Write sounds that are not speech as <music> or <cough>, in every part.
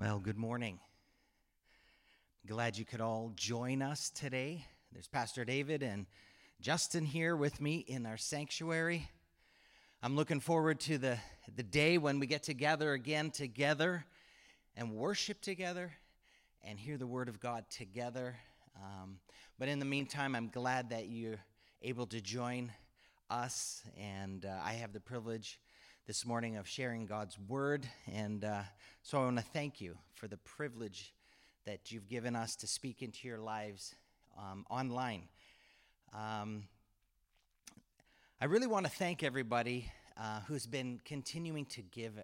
Well, good morning. Glad you could all join us today. There's Pastor David and Justin here with me in our sanctuary. I'm looking forward to the, the day when we get together again together and worship together and hear the Word of God together. Um, but in the meantime, I'm glad that you're able to join us, and uh, I have the privilege this morning of sharing God's Word. And uh, so I want to thank you for the privilege that you've given us to speak into your lives um, online. Um, I really want to thank everybody uh, who's been continuing to give.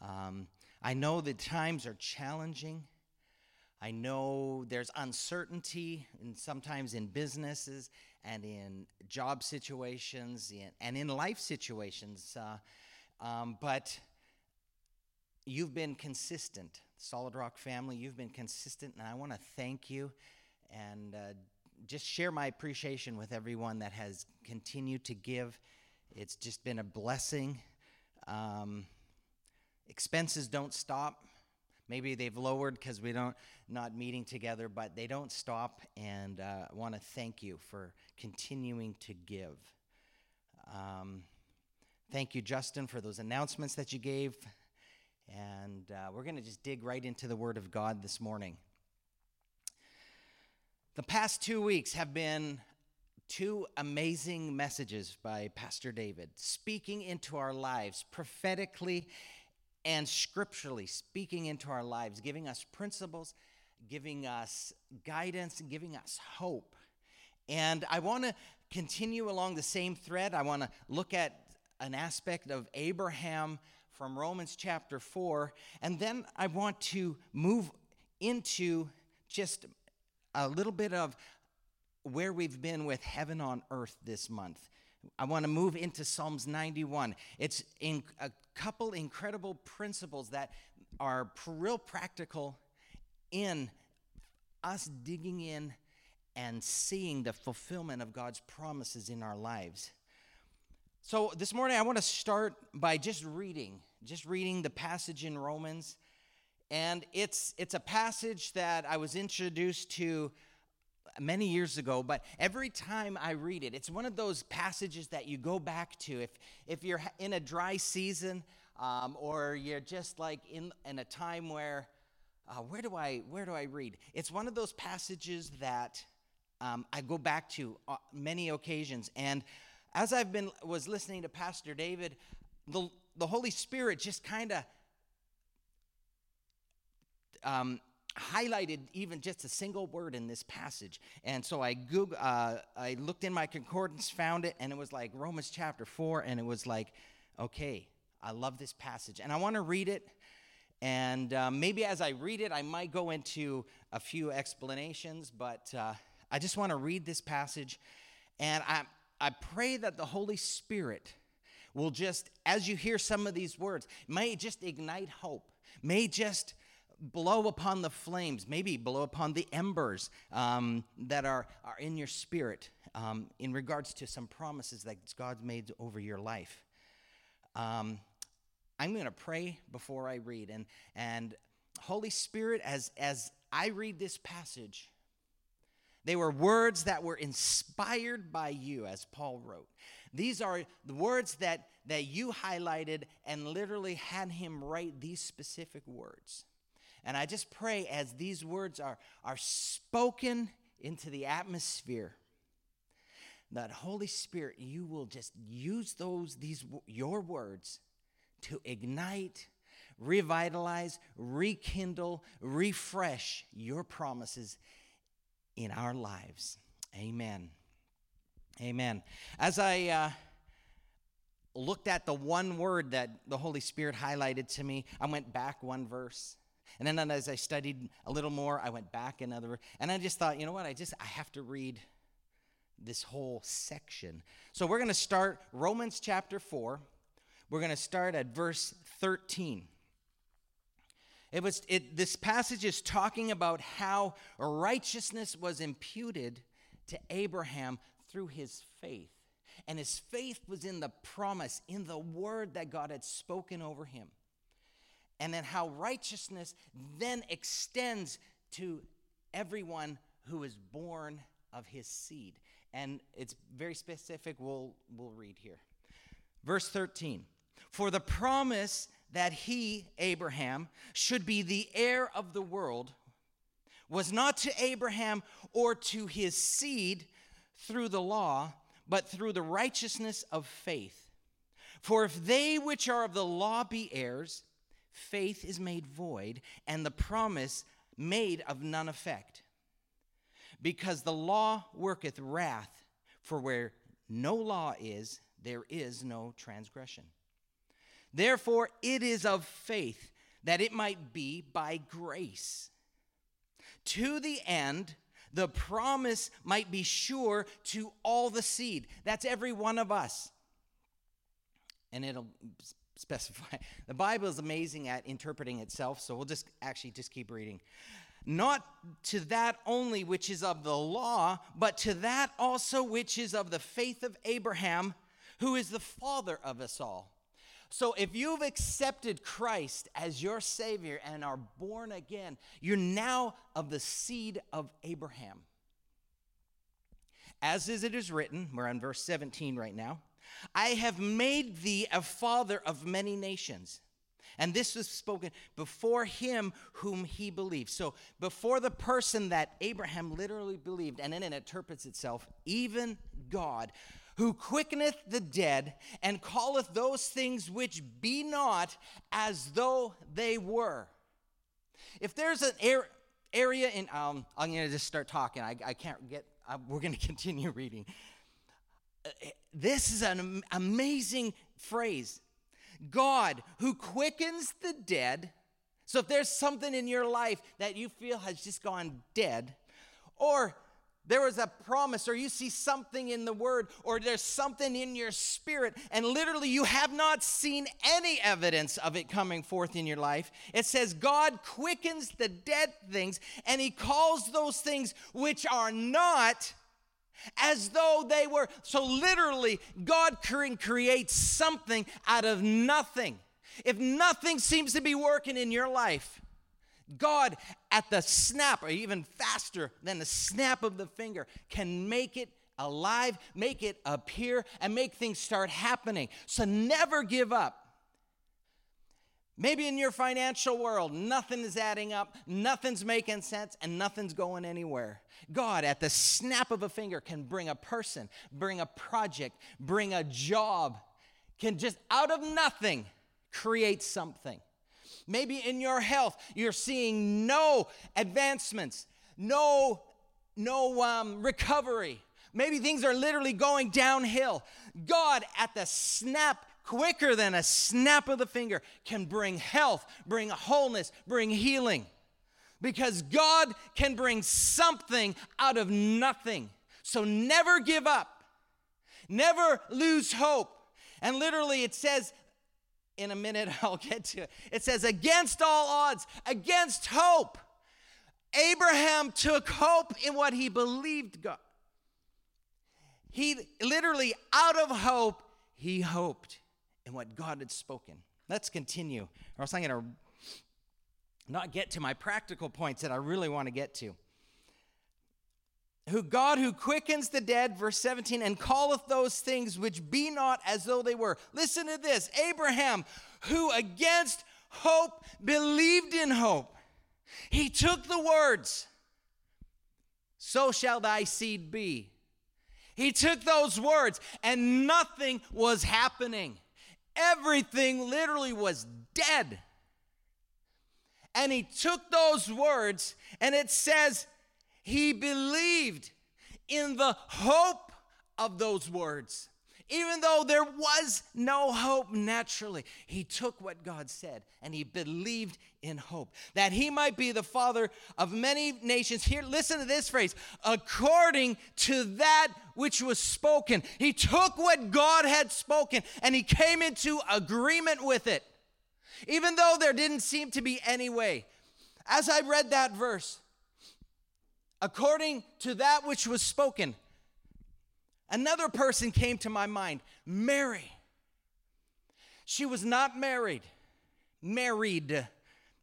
Um, I know the times are challenging. I know there's uncertainty, and sometimes in businesses and in job situations and in life situations. Uh, um, but you've been consistent. Solid Rock family, you've been consistent, and I want to thank you and uh, just share my appreciation with everyone that has continued to give. It's just been a blessing. Um, expenses don't stop. Maybe they've lowered because we don't not meeting together, but they don't stop. And uh, I want to thank you for continuing to give. Um, thank you, Justin, for those announcements that you gave. And uh, we're going to just dig right into the Word of God this morning. The past two weeks have been two amazing messages by Pastor David, speaking into our lives prophetically and scripturally, speaking into our lives, giving us principles, giving us guidance, and giving us hope. And I want to continue along the same thread. I want to look at an aspect of Abraham from Romans chapter 4. And then I want to move into just a little bit of where we've been with heaven on earth this month. I want to move into Psalms 91. It's in a couple incredible principles that are real practical in us digging in and seeing the fulfillment of God's promises in our lives. So this morning I want to start by just reading, just reading the passage in Romans. And it's it's a passage that I was introduced to many years ago, but every time I read it, it's one of those passages that you go back to. If if you're in a dry season, um, or you're just like in in a time where uh, where do I where do I read? It's one of those passages that um, I go back to uh, many occasions, and as I've been was listening to Pastor David, the, the Holy Spirit just kind of um, highlighted even just a single word in this passage. And so I Googled, uh, I looked in my concordance, found it, and it was like Romans chapter 4, and it was like, okay, I love this passage. And I want to read it. And uh, maybe as I read it, I might go into a few explanations, but uh, I just want to read this passage. And I, I pray that the Holy Spirit will just, as you hear some of these words, may just ignite hope, may just blow upon the flames, maybe blow upon the embers um, that are, are in your spirit um, in regards to some promises that God's made over your life. Um, I'm going to pray before I read. And, and Holy Spirit, as, as I read this passage, they were words that were inspired by you, as Paul wrote. These are the words that, that you highlighted and literally had him write these specific words. And I just pray as these words are, are spoken into the atmosphere, that Holy Spirit, you will just use those, these, your words to ignite, revitalize, rekindle, refresh your promises in our lives. Amen. Amen. As I uh, looked at the one word that the Holy Spirit highlighted to me, I went back one verse. And then as I studied a little more, I went back another. And I just thought, you know what? I just, I have to read this whole section. So we're going to start Romans chapter 4. We're going to start at verse 13. It was it, this passage is talking about how righteousness was imputed to Abraham through his faith. And his faith was in the promise, in the word that God had spoken over him. and then how righteousness then extends to everyone who is born of his seed. And it's very specific. We'll, we'll read here. Verse 13 For the promise that he, Abraham, should be the heir of the world was not to Abraham or to his seed through the law, but through the righteousness of faith. For if they which are of the law be heirs, faith is made void, and the promise made of none effect. Because the law worketh wrath, for where no law is, there is no transgression. Therefore, it is of faith that it might be by grace. To the end, the promise might be sure to all the seed. That's every one of us. And it'll specify. <laughs> The Bible is amazing at interpreting itself, so we'll just actually just keep reading. Not to that only which is of the law, but to that also which is of the faith of Abraham, who is the father of us all. So if you've accepted Christ as your Savior and are born again, you're now of the seed of Abraham. As is it is written, we're on verse 17 right now. I have made thee a father of many nations. And this was spoken before him whom he believed. So, before the person that Abraham literally believed, and then it interprets itself, even God, who quickeneth the dead and calleth those things which be not as though they were. If there's an area in, um, I'm going to just start talking. I, I can't get, uh, we're going <laughs> to continue reading. Uh, this is an amazing phrase. God who quickens the dead. So if there's something in your life that you feel has just gone dead, or there was a promise, or you see something in the word, or there's something in your spirit, and literally you have not seen any evidence of it coming forth in your life. It says, God quickens the dead things, and He calls those things which are not as though they were. So, literally, God can create something out of nothing. If nothing seems to be working in your life, God, at the snap, or even faster than the snap of the finger, can make it alive, make it appear, and make things start happening. So, never give up. Maybe in your financial world, nothing is adding up, nothing's making sense, and nothing's going anywhere. God, at the snap of a finger, can bring a person, bring a project, bring a job, can just out of nothing create something. Maybe in your health, you're seeing no advancements, no, no um, recovery. Maybe things are literally going downhill. God, at the snap quicker than a snap of the finger, can bring health, bring wholeness, bring healing. Because God can bring something out of nothing. So never give up, never lose hope. And literally, it says, in a minute, <laughs> I'll get to it. It says, against all odds, against hope. Abraham took hope in what he believed God. He literally, out of hope, he hoped in what God had spoken. Let's continue, or else I'm going to not get to my practical points that I really want to get to. Who God who quickens the dead, verse 17, and calleth those things which be not as though they were. Listen to this Abraham, who against hope believed in hope. He took the words, So shall thy seed be. He took those words, and nothing was happening. Everything literally was dead. And he took those words, and it says he believed in the hope of those words. Even though there was no hope naturally, he took what God said and he believed in hope that he might be the father of many nations. Here, listen to this phrase according to that which was spoken. He took what God had spoken and he came into agreement with it, even though there didn't seem to be any way. As I read that verse, according to that which was spoken, Another person came to my mind Mary. She was not married. married.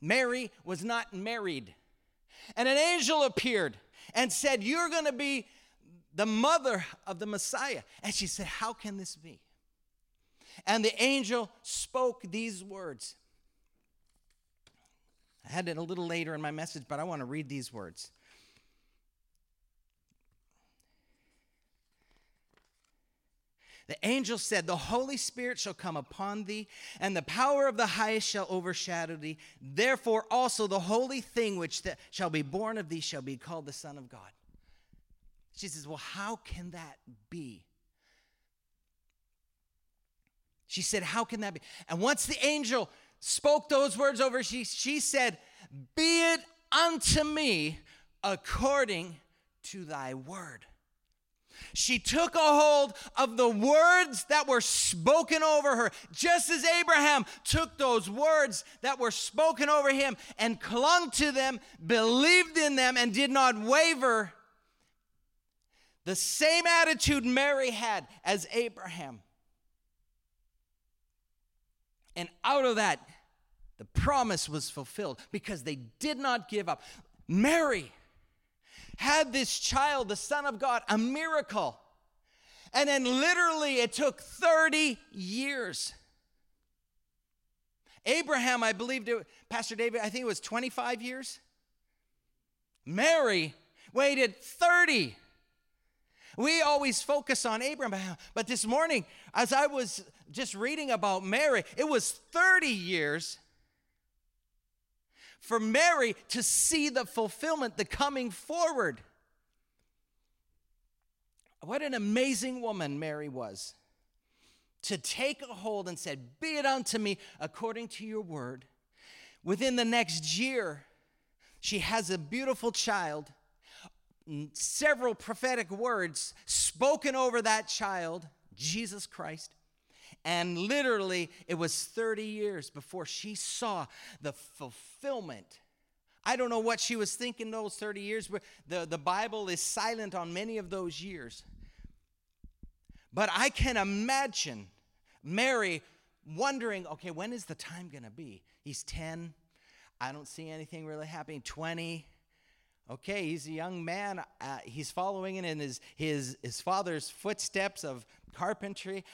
Mary was not married. And an angel appeared and said, You're going to be the mother of the Messiah. And she said, How can this be? And the angel spoke these words. I had it a little later in my message, but I want to read these words. The angel said, The Holy Spirit shall come upon thee, and the power of the highest shall overshadow thee. Therefore, also the holy thing which shall be born of thee shall be called the Son of God. She says, Well, how can that be? She said, How can that be? And once the angel spoke those words over, she, she said, Be it unto me according to thy word. She took a hold of the words that were spoken over her, just as Abraham took those words that were spoken over him and clung to them, believed in them, and did not waver. The same attitude Mary had as Abraham. And out of that, the promise was fulfilled because they did not give up. Mary had this child, the Son of God, a miracle. And then literally it took 30 years. Abraham, I believe, Pastor David, I think it was 25 years. Mary waited 30. We always focus on Abraham, but this morning, as I was just reading about Mary, it was 30 years for Mary to see the fulfillment, the coming forward. What an amazing woman Mary was to take a hold and said, Be it unto me according to your word. Within the next year, she has a beautiful child, several prophetic words spoken over that child, Jesus Christ. And literally, it was 30 years before she saw the fulfillment. I don't know what she was thinking those 30 years, but the, the Bible is silent on many of those years. But I can imagine Mary wondering okay, when is the time going to be? He's 10. I don't see anything really happening. 20. Okay, he's a young man. Uh, he's following in his, his, his father's footsteps of carpentry.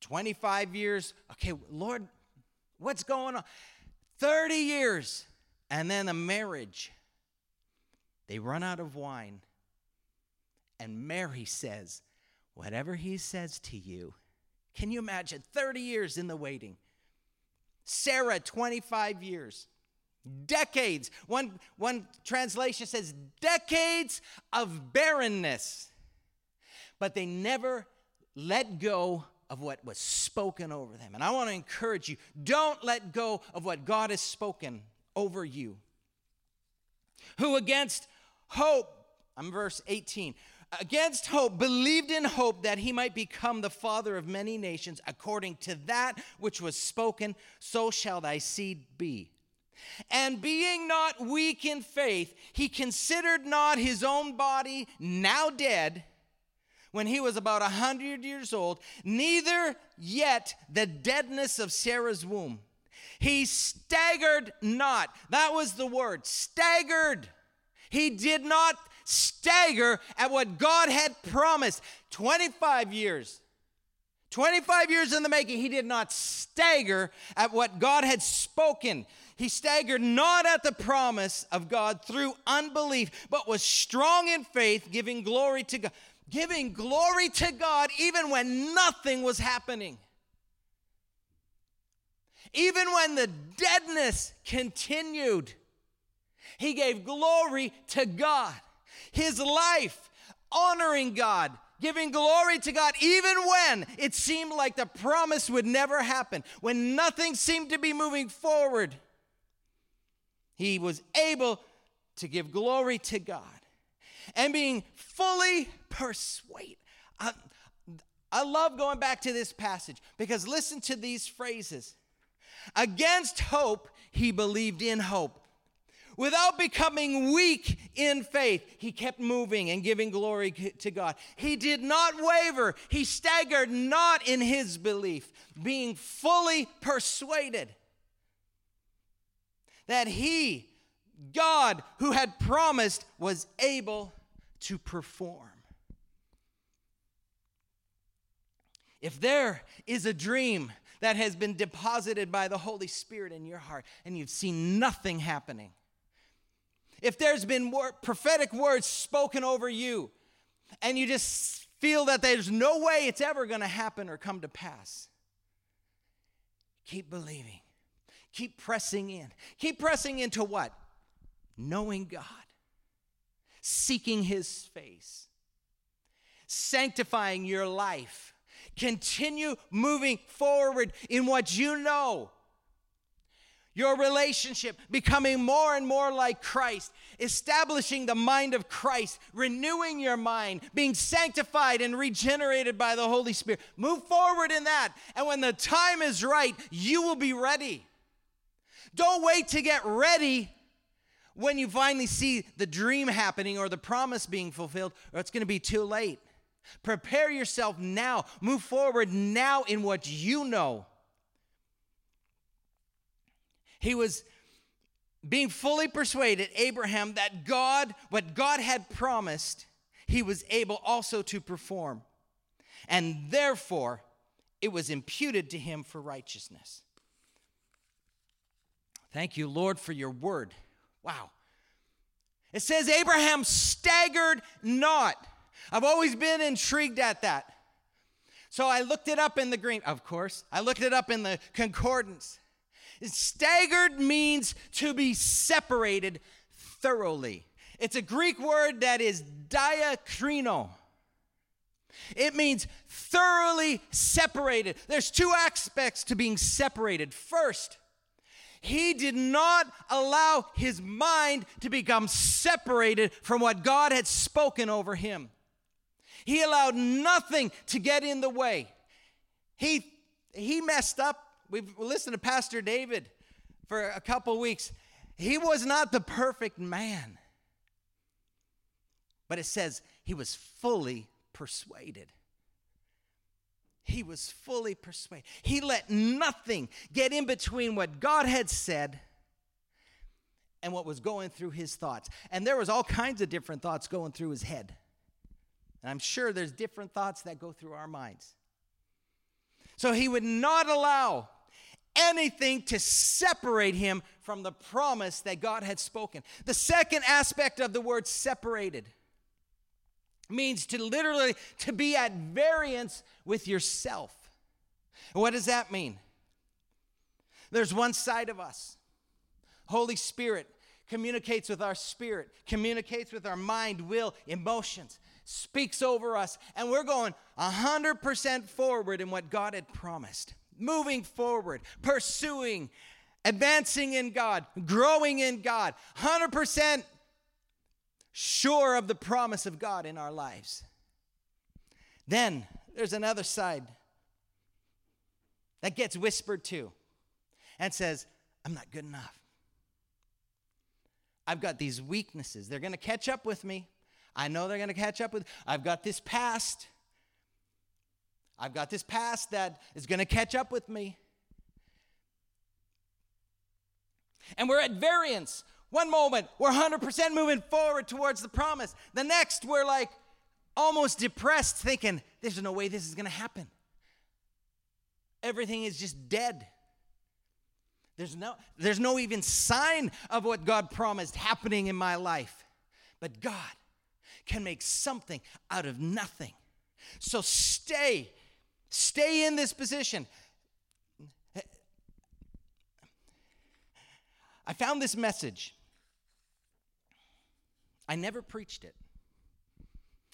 25 years. Okay, Lord, what's going on? 30 years. And then a marriage. They run out of wine. And Mary says, Whatever he says to you, can you imagine 30 years in the waiting? Sarah, 25 years. Decades. One, one translation says decades of barrenness. But they never let go of what was spoken over them. And I want to encourage you don't let go of what God has spoken over you. Who against hope, I'm verse 18, against hope believed in hope that he might become the father of many nations according to that which was spoken, so shall thy seed be. And being not weak in faith, he considered not his own body now dead when he was about a hundred years old, neither yet the deadness of Sarah's womb. He staggered not. That was the word, staggered. He did not stagger at what God had promised. 25 years. 25 years in the making, he did not stagger at what God had spoken. He staggered not at the promise of God through unbelief, but was strong in faith, giving glory to God giving glory to God even when nothing was happening. Even when the deadness continued, he gave glory to God. His life honoring God, giving glory to God, even when it seemed like the promise would never happen, when nothing seemed to be moving forward, he was able to give glory to God and being fully persuaded. I, I love going back to this passage because listen to these phrases. Against hope, he believed in hope. Without becoming weak in faith, he kept moving and giving glory to God. He did not waver, he staggered not in his belief, being fully persuaded. that he, God, who had promised, was able to perform. If there is a dream that has been deposited by the Holy Spirit in your heart and you've seen nothing happening, if there's been prophetic words spoken over you and you just feel that there's no way it's ever going to happen or come to pass, keep believing. Keep pressing in. Keep pressing into what? Knowing God, seeking His face, sanctifying your life Continue moving forward in what you know. Your relationship becoming more and more like Christ, establishing the mind of Christ, renewing your mind, being sanctified and regenerated by the Holy Spirit. Move forward in that. And when the time is right, you will be ready. Don't wait to get ready when you finally see the dream happening or the promise being fulfilled, or it's going to be too late. Prepare yourself now. Move forward now in what you know. He was being fully persuaded, Abraham, that God, what God had promised, he was able also to perform. And therefore, it was imputed to him for righteousness. Thank you, Lord, for your word. Wow. It says, Abraham staggered not I've always been intrigued at that. So I looked it up in the green, of course. I looked it up in the concordance. Staggered means to be separated thoroughly. It's a Greek word that is diakrino. It means thoroughly separated. There's two aspects to being separated. First, he did not allow his mind to become separated from what God had spoken over him. He allowed nothing to get in the way. He, he messed up. We've listened to Pastor David for a couple weeks. He was not the perfect man. But it says he was fully persuaded. He was fully persuaded. He let nothing get in between what God had said and what was going through his thoughts. And there was all kinds of different thoughts going through his head. And I'm sure there's different thoughts that go through our minds. So he would not allow anything to separate him from the promise that God had spoken. The second aspect of the word separated means to literally to be at variance with yourself. What does that mean? There's one side of us. Holy Spirit communicates with our spirit, communicates with our mind, will, emotions speaks over us, and we're going 100% forward in what God had promised. Moving forward, pursuing, advancing in God, growing in God, 100% sure of the promise of God in our lives. Then there's another side that gets whispered to and says, I'm not good enough. I've got these weaknesses. They're going to catch up with me. I know they're going to catch up with. I've got this past. I've got this past that is going to catch up with me. And we're at variance. One moment, we're 100% moving forward towards the promise. The next, we're like almost depressed, thinking, there's no way this is going to happen. Everything is just dead. There's no, there's no even sign of what God promised happening in my life. But God can make something out of nothing. So stay, stay in this position. I found this message. I never preached it.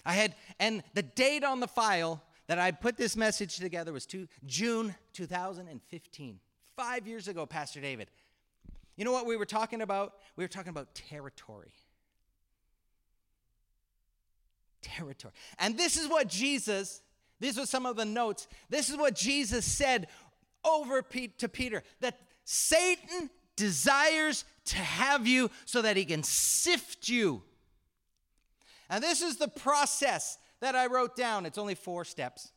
I had, and the date on the file that I put this message together was two, June 2015. Five years ago, Pastor David. You know what we were talking about? We were talking about territory territory. And this is what Jesus, these were some of the notes, this is what Jesus said over to Peter that Satan desires to have you so that he can sift you. And this is the process that I wrote down. It's only four steps.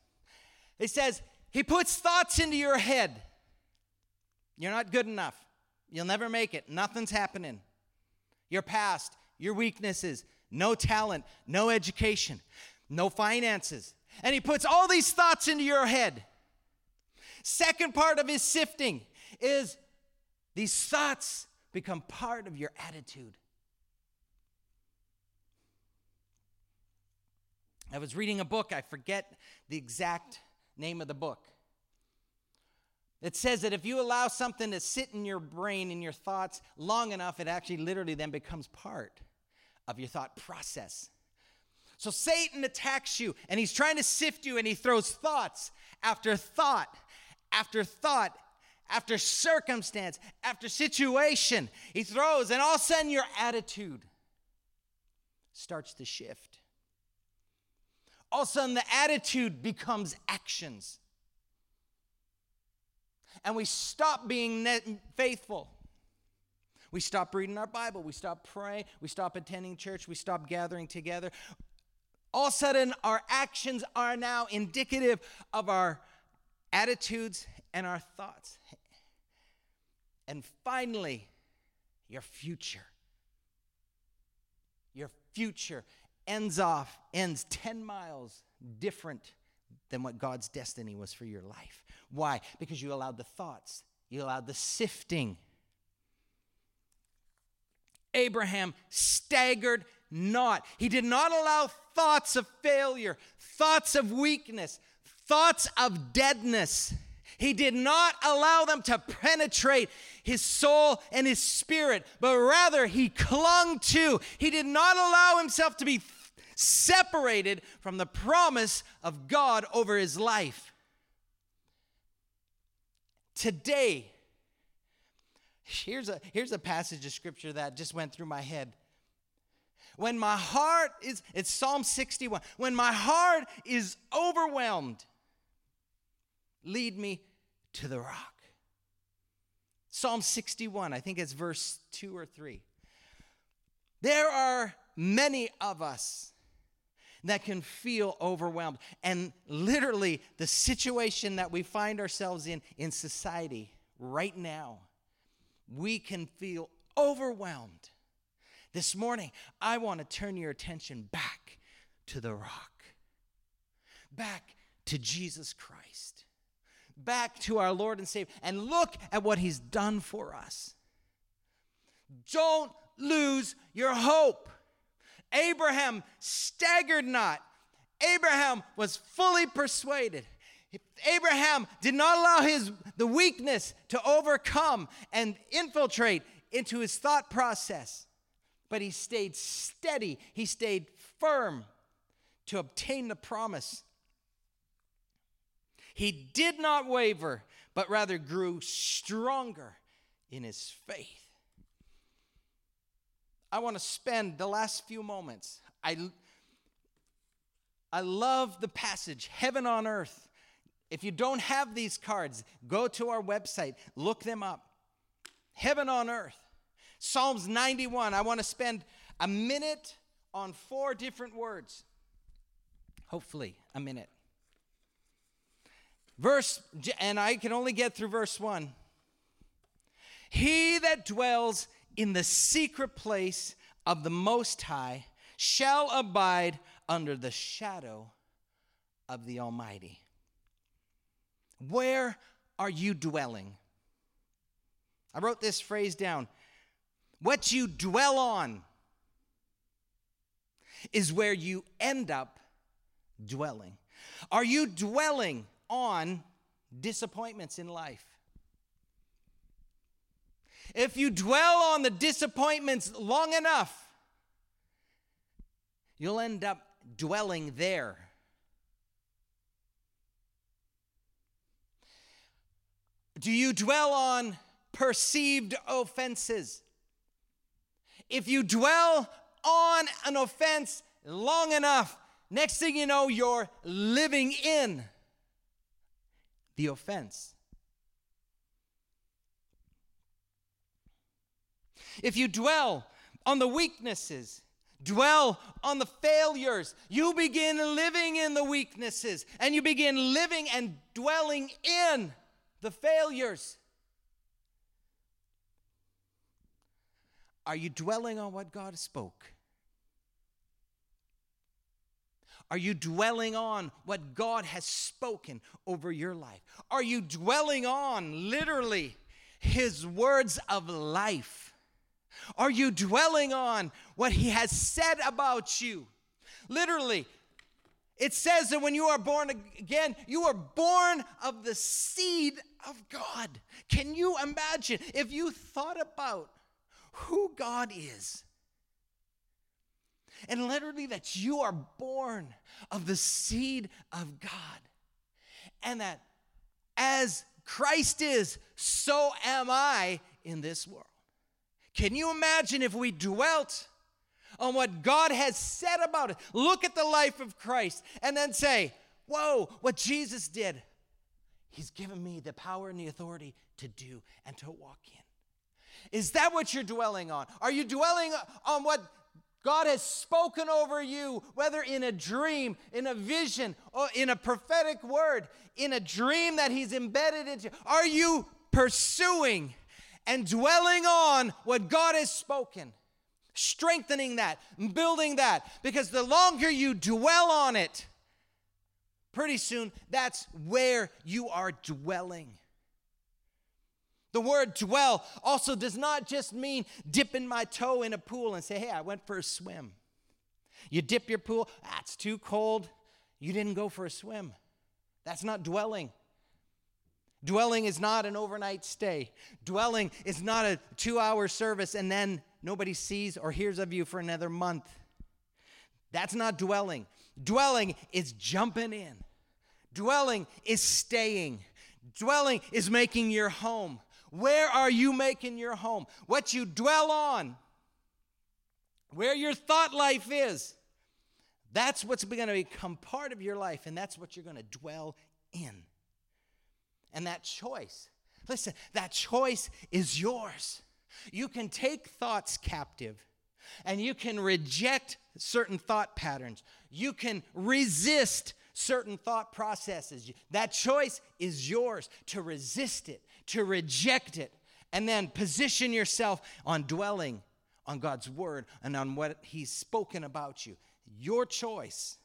It says, He puts thoughts into your head. You're not good enough. You'll never make it. Nothing's happening. Your past, your weaknesses, no talent, no education, no finances. And he puts all these thoughts into your head. Second part of his sifting is these thoughts become part of your attitude. I was reading a book, I forget the exact name of the book. It says that if you allow something to sit in your brain, in your thoughts, long enough, it actually literally then becomes part of your thought process. So Satan attacks you and he's trying to sift you and he throws thoughts after thought after thought after circumstance after situation. He throws, and all of a sudden your attitude starts to shift. All of a sudden the attitude becomes actions and we stop being faithful. We stop reading our Bible. We stop praying. We stop attending church. We stop gathering together. All of a sudden, our actions are now indicative of our attitudes and our thoughts. And finally, your future. Your future ends off, ends 10 miles different than what God's destiny was for your life. Why? Because you allowed the thoughts, you allowed the sifting. Abraham staggered not. He did not allow thoughts of failure, thoughts of weakness, thoughts of deadness. He did not allow them to penetrate his soul and his spirit, but rather he clung to. He did not allow himself to be separated from the promise of God over his life. Today, here's a, here's a passage of scripture that just went through my head. When my heart is, it's Psalm 61, when my heart is overwhelmed, lead me to the rock. Psalm 61, I think it's verse 2 or 3. There are many of us that can feel overwhelmed. And literally, the situation that we find ourselves in in society right now, we can feel overwhelmed. This morning, I want to turn your attention back to the rock, back to Jesus Christ, back to our Lord and Savior, and look at what He's done for us. Don't lose your hope. Abraham staggered not. Abraham was fully persuaded. Abraham did not allow his the weakness to overcome and infiltrate into his thought process, but he stayed steady. He stayed firm to obtain the promise. He did not waver, but rather grew stronger in his faith. I want to spend the last few moments. I, I love the passage, heaven on earth. If you don't have these cards, go to our website, look them up. Heaven on earth. Psalms 91. I want to spend a minute on four different words. Hopefully, a minute. Verse, and I can only get through verse 1. He that dwells in the secret place of the Most High shall abide under the shadow of the Almighty. Where are you dwelling? I wrote this phrase down. What you dwell on is where you end up dwelling. Are you dwelling on disappointments in life? If you dwell on the disappointments long enough, you'll end up dwelling there. Do you dwell on perceived offenses? If you dwell on an offense long enough, next thing you know, you're living in the offense. If you dwell on the weaknesses, dwell on the failures, you begin living in the weaknesses and you begin living and dwelling in the failures. Are you dwelling on what God spoke? Are you dwelling on what God has spoken over your life? Are you dwelling on literally His words of life? Are you dwelling on what He has said about you? Literally, it says that when you are born again, you are born of the seed of God. Can you imagine if you thought about who God is? And literally, that you are born of the seed of God. And that as Christ is, so am I in this world. Can you imagine if we dwelt on what God has said about it? Look at the life of Christ and then say, Whoa, what Jesus did, He's given me the power and the authority to do and to walk in. Is that what you're dwelling on? Are you dwelling on what God has spoken over you, whether in a dream, in a vision, or in a prophetic word, in a dream that He's embedded into. Are you pursuing and dwelling on what God has spoken? Strengthening that, building that, because the longer you dwell on it, pretty soon that's where you are dwelling. The word dwell also does not just mean dipping my toe in a pool and say, hey, I went for a swim. You dip your pool, that's ah, too cold. You didn't go for a swim. That's not dwelling. Dwelling is not an overnight stay. Dwelling is not a two hour service and then nobody sees or hears of you for another month. That's not dwelling. Dwelling is jumping in, dwelling is staying, dwelling is making your home. Where are you making your home? What you dwell on, where your thought life is, that's what's going to become part of your life, and that's what you're going to dwell in. And that choice, listen, that choice is yours. You can take thoughts captive and you can reject certain thought patterns. You can resist certain thought processes. That choice is yours to resist it, to reject it, and then position yourself on dwelling on God's word and on what He's spoken about you. Your choice.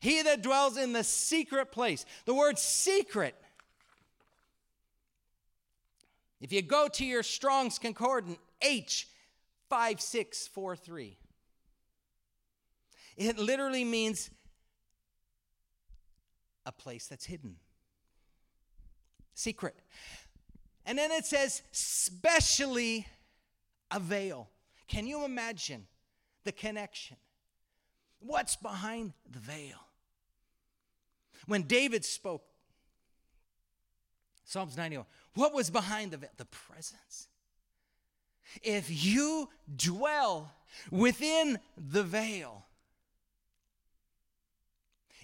He that dwells in the secret place. The word secret. If you go to your Strong's Concordance, H5643, it literally means a place that's hidden. Secret. And then it says, specially a veil. Can you imagine the connection? What's behind the veil? When David spoke, Psalms 91, what was behind the veil? The presence. If you dwell within the veil,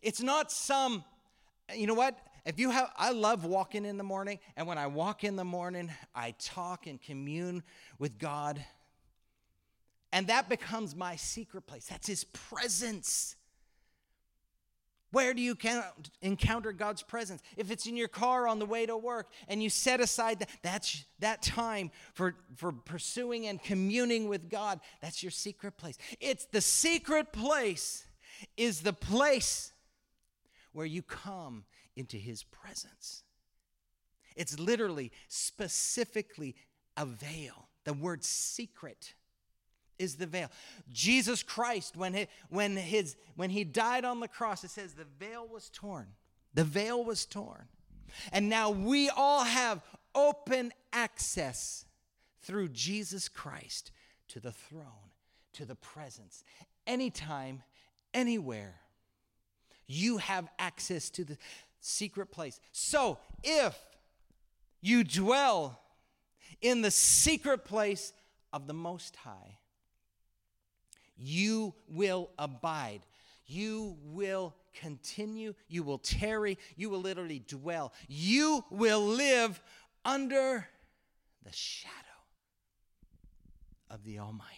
it's not some you know what? If you have, I love walking in the morning, and when I walk in the morning, I talk and commune with God, and that becomes my secret place. That's His presence. Where do you encounter God's presence? If it's in your car on the way to work and you set aside that, that's that time for, for pursuing and communing with God, that's your secret place. It's the secret place is the place where you come into his presence. It's literally, specifically a veil. The word secret is the veil. Jesus Christ, when he, when, his, when he died on the cross, it says the veil was torn. The veil was torn. And now we all have open access through Jesus Christ to the throne, to the presence, anytime, anywhere you have access to the secret place. So if you dwell in the secret place of the Most High, you will abide. You will continue. You will tarry. You will literally dwell. You will live under the shadow of the Almighty.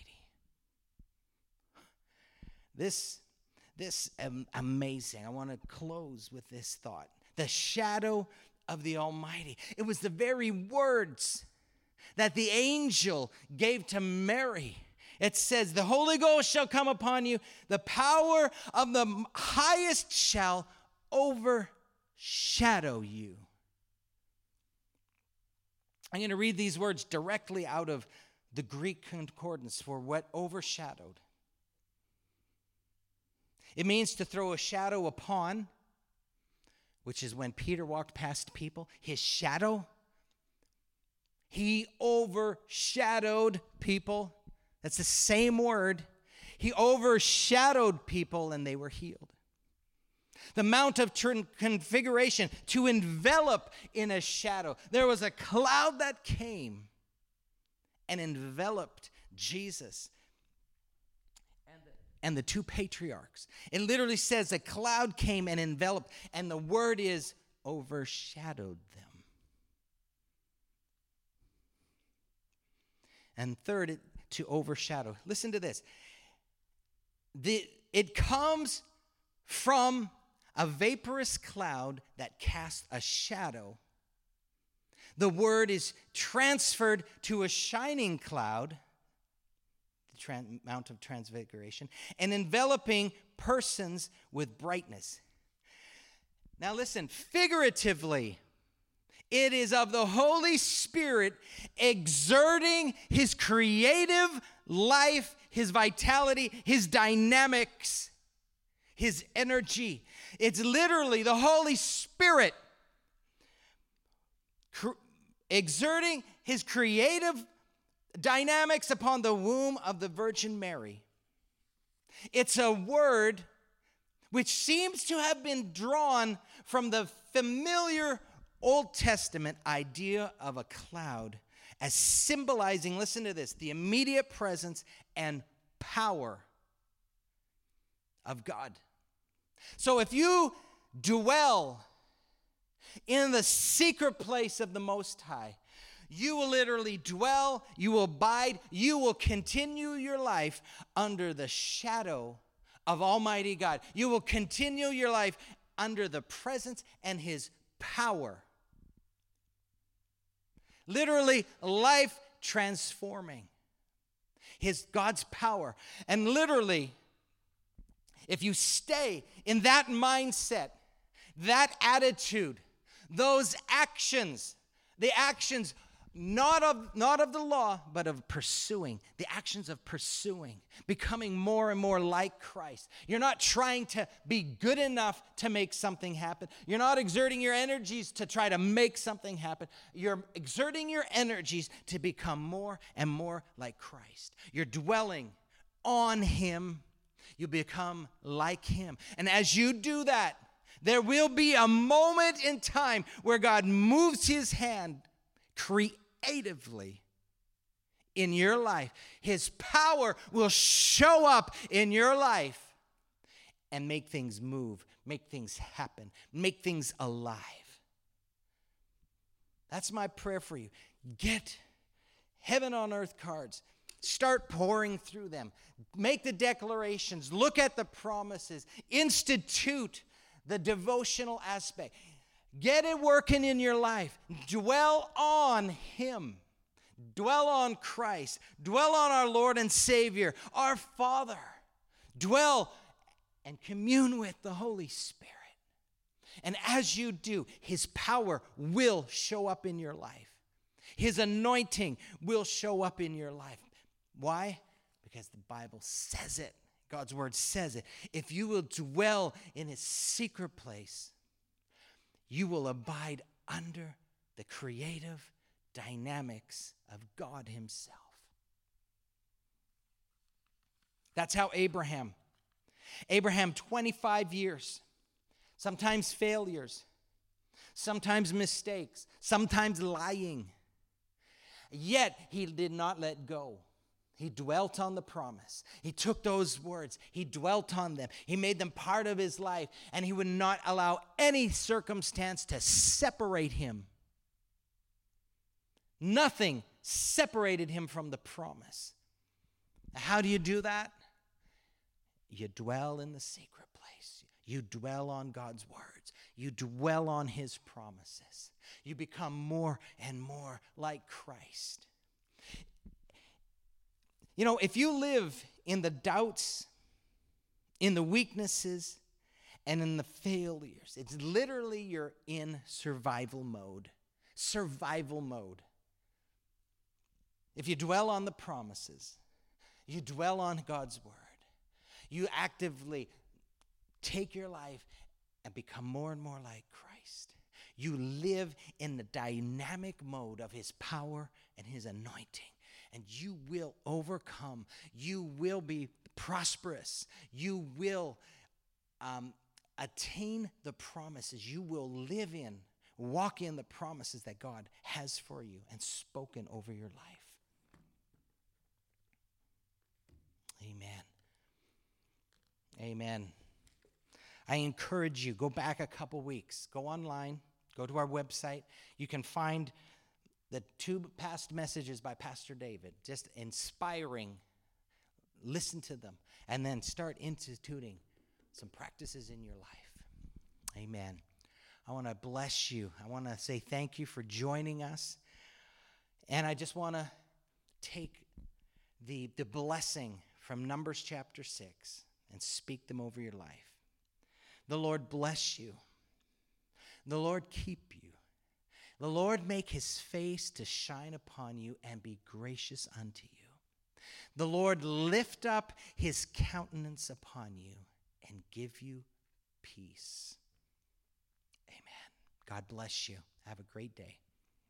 This this um, amazing. I want to close with this thought the shadow of the Almighty. It was the very words that the angel gave to Mary. It says, The Holy Ghost shall come upon you, the power of the highest shall overshadow you. I'm going to read these words directly out of the Greek concordance for what overshadowed. It means to throw a shadow upon, which is when Peter walked past people, his shadow. He overshadowed people. That's the same word. He overshadowed people and they were healed. The Mount of Configuration, to envelop in a shadow. There was a cloud that came and enveloped Jesus and the two patriarchs. It literally says a cloud came and enveloped, and the word is overshadowed them. And third, it, to overshadow. Listen to this. The, it comes from a vaporous cloud that casts a shadow. The word is transferred to a shining cloud Tran- Mount of Transfiguration, and enveloping persons with brightness. Now, listen, figuratively, it is of the Holy Spirit exerting his creative life, his vitality, his dynamics, his energy. It's literally the Holy Spirit cr- exerting his creative dynamics upon the womb of the Virgin Mary. It's a word which seems to have been drawn from the familiar Old Testament idea of a cloud as symbolizing, listen to this, the immediate presence and power of God. So if you dwell in the secret place of the Most High, you will literally dwell, you will abide, you will continue your life under the shadow of Almighty God. You will continue your life under the presence and His power. Literally, life transforming. His God's power. And literally, if you stay in that mindset, that attitude, those actions, the actions not of, not of the law, but of pursuing, the actions of pursuing, becoming more and more like Christ. You're not trying to be good enough to make something happen. You're not exerting your energies to try to make something happen. You're exerting your energies to become more and more like Christ. You're dwelling on Him, you become like Him. And as you do that, there will be a moment in time where God moves His hand create creatively in your life. His power will show up in your life and make things move, make things happen, make things alive. That's my prayer for you. Get heaven on earth cards. Start pouring through them. Make the declarations. Look at the promises. Institute the devotional aspect. Get it working in your life. Dwell on Him. Dwell on Christ. Dwell on our Lord and Savior, our Father. Dwell and commune with the Holy Spirit. And as you do, His power will show up in your life. His anointing will show up in your life. Why? Because the Bible says it. God's word says it. If you will dwell in His secret place, you will abide under the creative dynamics of God Himself. That's how Abraham, Abraham, 25 years, sometimes failures, sometimes mistakes, sometimes lying. Yet he did not let go. He dwelt on the promise. He took those words, he dwelt on them, he made them part of his life, and he would not allow any circumstance to separate him. Nothing separated him from the promise. How do you do that? You dwell in the secret place. You dwell on God's words. You dwell on his promises. You become more and more like Christ. You know, if you live in the doubts, in the weaknesses, and in the failures, it's literally you're in survival mode. Survival mode. If you dwell on the promises, you dwell on God's word, you actively take your life and become more and more like Christ. You live in the dynamic mode of his power and his anointing and you will overcome. You will be prosperous. You will um, attain the promises. You will live in, walk in the promises that God has for you and spoken over your life. Amen. Amen. I encourage you, go back a couple weeks, go online, go to our website. You can find the two past messages by Pastor David, just inspiring. Listen to them and then start instituting some practices in your life. Amen. I want to bless you. I want to say thank you for joining us. And I just want to take the, the blessing from Numbers chapter 6 and speak them over your life. The Lord bless you. The Lord keep you. The Lord make his face to shine upon you and be gracious unto you. The Lord lift up his countenance upon you and give you peace. Amen. God bless you. Have a great day.